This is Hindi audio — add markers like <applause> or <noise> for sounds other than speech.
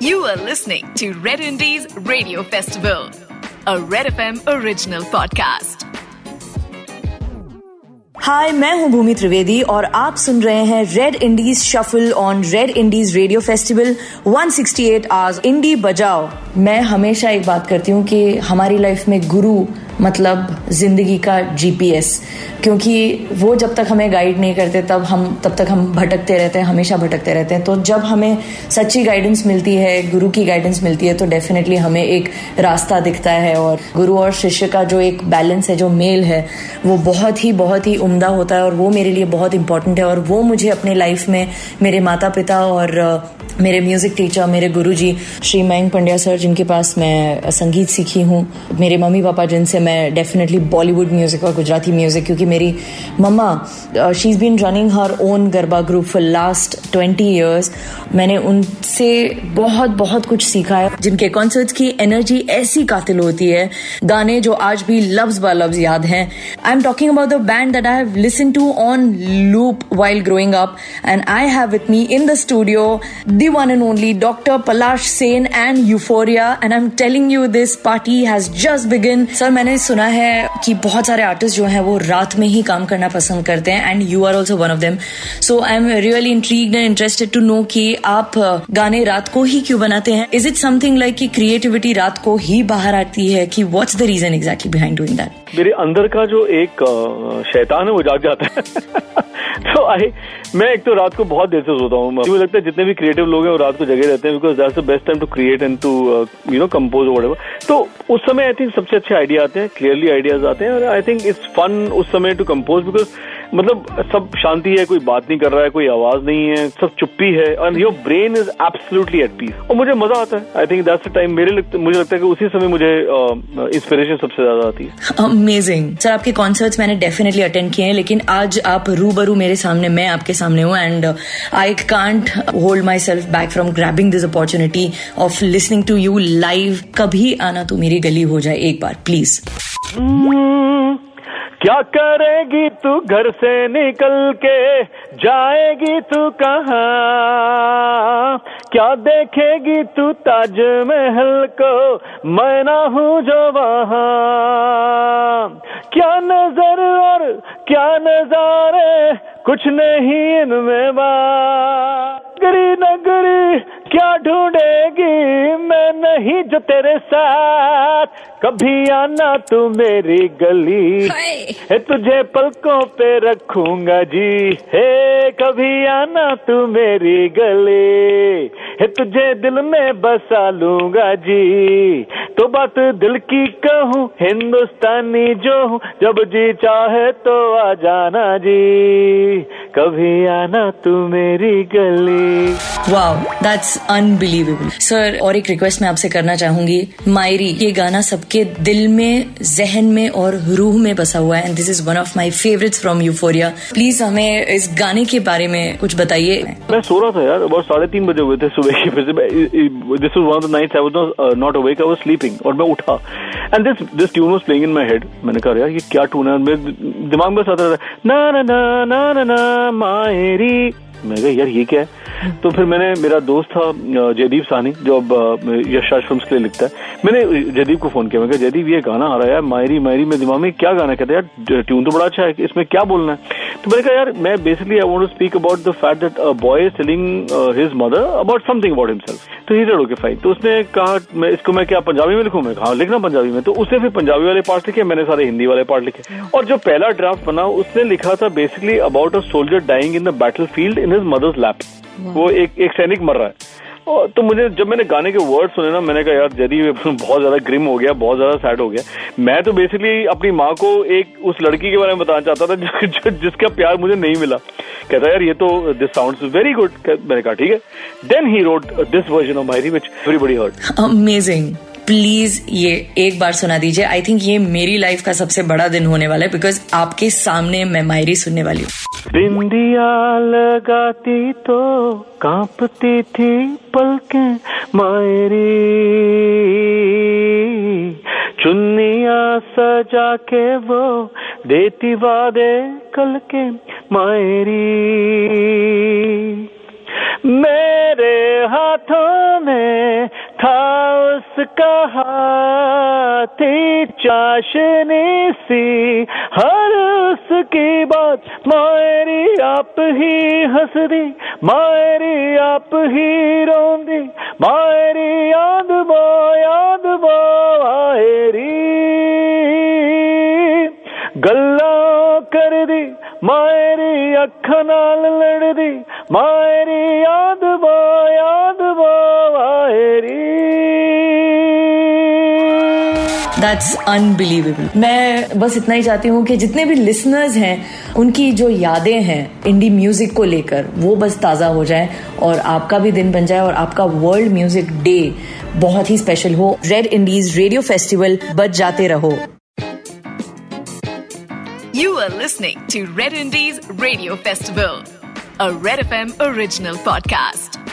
You are listening to Red Indies Radio Festival, a Red FM original podcast. हाय मैं हूँ भूमि त्रिवेदी और आप सुन रहे हैं Red Indies shuffle on Red Indies radio festival 168 hours indie बजाओ मैं हमेशा एक बात करती हूँ कि हमारी लाइफ में गुरु मतलब ज़िंदगी का जीपीएस क्योंकि वो जब तक हमें गाइड नहीं करते, तब हम, तब तक हम भटकते रहते हैं, हमेशा भटकते रहते हैं। तो जब हमें सच्ची गाइडेंस मिलती है, गुरु की गाइडेंस मिलती है तो डेफिनेटली हमें एक रास्ता दिखता है। और गुरु और शिष्य का जो एक बैलेंस है, जो मेल है, वो बहुत ही बहुत ही उम्दा होता है। और वो मेरे लिए बहुत इंपॉर्टेंट है। और वो मुझे अपने लाइफ में मेरे माता पिता और मेरे म्यूज़िक टीचर मेरे गुरुजी, श्री मयंक पंड्या सर, जिनके पास मैं संगीत सीखी हूँ, मेरे मम्मी पापा जिनसे मैं डेफिनेटली बॉलीवुड म्यूज़िक और गुजराती म्यूज़िक क्योंकि मेरी मम्मा she is been running her own garba group for last twenty years मैंने उनसे बहुत बहुत कुछ सीखा है, जिनके कॉन्सर्ट्स की एनर्जी ऐसी कातिल होती है। गाने जो आज भी लफ्ज ब लफ्ज याद हैं। I am talking about the band that I have listen to on loop while growing up and I have with me in the studio the one and only Dr. Palash Sen and Euphoria, and I'm telling you this party has just begin sir मैंने सुना है कि बहुत सारे आर्टिस्ट जो हैं वो रात में ही काम करना पसंद करते हैं and you are also one of them so I am really intrigued and interested to know कि आप गाने रात को ही क्यों बनाते हैं? इज़ इट समथिंग लाइक कि क्रिएटिविटी रात को ही बाहर आती है? कि what's the reason exactly behind doing that मेरे अंदर का जो एक शैतान है वो जाग जाता है। <laughs> तो आई मैं एक तो रात को बहुत देर से सोता हूँ। मुझे लगता है जितने भी क्रिएटिव लोग हैं वो रात को जगे रहते हैं because that's the best time to create and to you know compose what तो उस समय आई थिंक सबसे अच्छे आइडिया आते हैं क्लियरली आइडियाज़ आते हैं और आई थिंक इट्स फन उस समय टू कंपोज बिकॉज़ मतलब सब शांति है कोई बात नहीं कर रहा है कोई आवाज़ नहीं है सब चुप्पी है and your brain is absolutely at peace और मुझे मज़ा आता है। I think that's the time मेरे लगते, मुझे लगता है कि उसी समय मुझे इंस्पिरेशन uh, सबसे ज़्यादा आती है। अमेजिंग सर आपके कॉन्सर्ट्स मैंने डेफिनेटली अटेंड किए हैं लेकिन आज आप रूबरू मेरे सामने मैं आपके सामने हूँ and I can't hold myself back from grabbing this opportunity of listening to you live कभी आना तो मेरी गली हो जाए एक बार प्लीज़ क्या करेगी तू घर से निकल के? जाएगी तू कहा? क्या देखेगी तू ताजमहल को? मैं ना हूँ जो वहाँ। क्या नज़र और क्या नजारे? कुछ नहीं इनमें नगरी नगरी क्या ढूंढेगी मैं नहीं जो तेरे साथ? कभी आना तू मेरी गली। हे तुझे पलकों पे रखूँगा जी। हे कभी आना तू मेरी गली। हे तुझे दिल में बसा लूँगा जी। तो बात दिल की कहूँ हिंदुस्तानी जो हूँ जब जी चाहे तो आ जाना जी। कभी आना तू मेरी गली। वाओ दैट्स अनबिलीवेबल सर और एक रिक्वेस्ट मैं आपसे करना चाहूँगी। मायरी ये गाना सबके दिल में जहन में और रूह में बसा हुआ है and this is one of my favourite from Euphoria please हमें इस गाने के बारे में कुछ बताइए। मैं सो रहा था यार बहुत साढ़े तीन बजे हुए थे सुबह की फिर this was one of the nights I was not awake I was sleeping और मैं उठा। And this this tune was playing in my head मैंने कहा यार, ये क्या ट्यून है? मेरे दिमाग में साथ रहा ना ना ना ना ना, मायरी मैं कहा, यार, ये क्या है? तो फिर मैंने, मेरा दोस्त था जयदीप साहनी, जो अब यशाश फ़िल्म के लिए लिखता है। मैंने जयदीप को फ़ोन किया, मैं कहा, जयदीप, ये गाना आ रहा है, मायरी मायरी में दिमाग में, क्या गाना कहते यार, ट्यून तो बड़ा अच्छा है, इसमें क्या बोलना है? तो मैंने कहा, यार, मैं basically I want to speak about the fact that boy telling his mother about something about himself तो ही रेड ओके फाइन तो उसने कहा, मैं, इसको मैं क्या, पंजाबी में लिखूं? मैं कहा लिखना पंजाबी में। तो उसने फिर पंजाबी वाले पार्ट लिखे, मैंने सारे हिंदी वाले पार्ट लिखे। और जो पहला ड्राफ्ट बना, उसने लिखा था basically about a soldier dying in the battlefield in his mother's lap वो एक एक सैनिक मर रहा है। तो मुझे जब मैंने गाने के वर्ड सुने ना मैंने कहा यार जदी बहुत ज़्यादा ग्रिम हो गया बहुत ज़्यादा सैड हो गया। मैं तो बेसिकली अपनी माँ को एक उस लड़की के बारे में बताना चाहता था जो, जिसका प्यार मुझे नहीं मिला। कहता यार ये तो दिस साउंड वेरी गुड मैंने कहा ठीक है. Then he wrote this version of Maayri which everybody heard amazing please ये एक बार सुना दीजिए। आई थिंक ये मेरी लाइफ का सबसे बड़ा दिन होने वाला है बिकॉज़ आपके सामने मैं मायरी सुनने वाली हूँ। बिंदिया लगाती तो कांपती थी पलके मायरी। चुन्निया सजा के वो देती वादे कल के मायरी। मेरे हाथों में था उसका हाथी चाशनी सी हर उसकी बात मायरी आप ही हंस दी मायरी आप ही रोंदी मायरी याद बो याद बो आयरी गल्ला कर दी मायरी अख नाल लड़ दैट्स अनबिलीवेबल मैं बस इतना ही चाहती हूँ कि जितने भी लिसनर्स हैं उनकी जो यादें हैं इंडी म्यूज़िक को लेकर वो बस ताज़ा हो जाए और आपका भी दिन बन जाए और आपका वर्ल्ड म्यूज़िक डे बहुत ही स्पेशल हो। रेड इंडीज रेडियो फेस्टिवल बच जाते रहो। You are listening to Red Indies Radio Festival, a Red FM original podcast.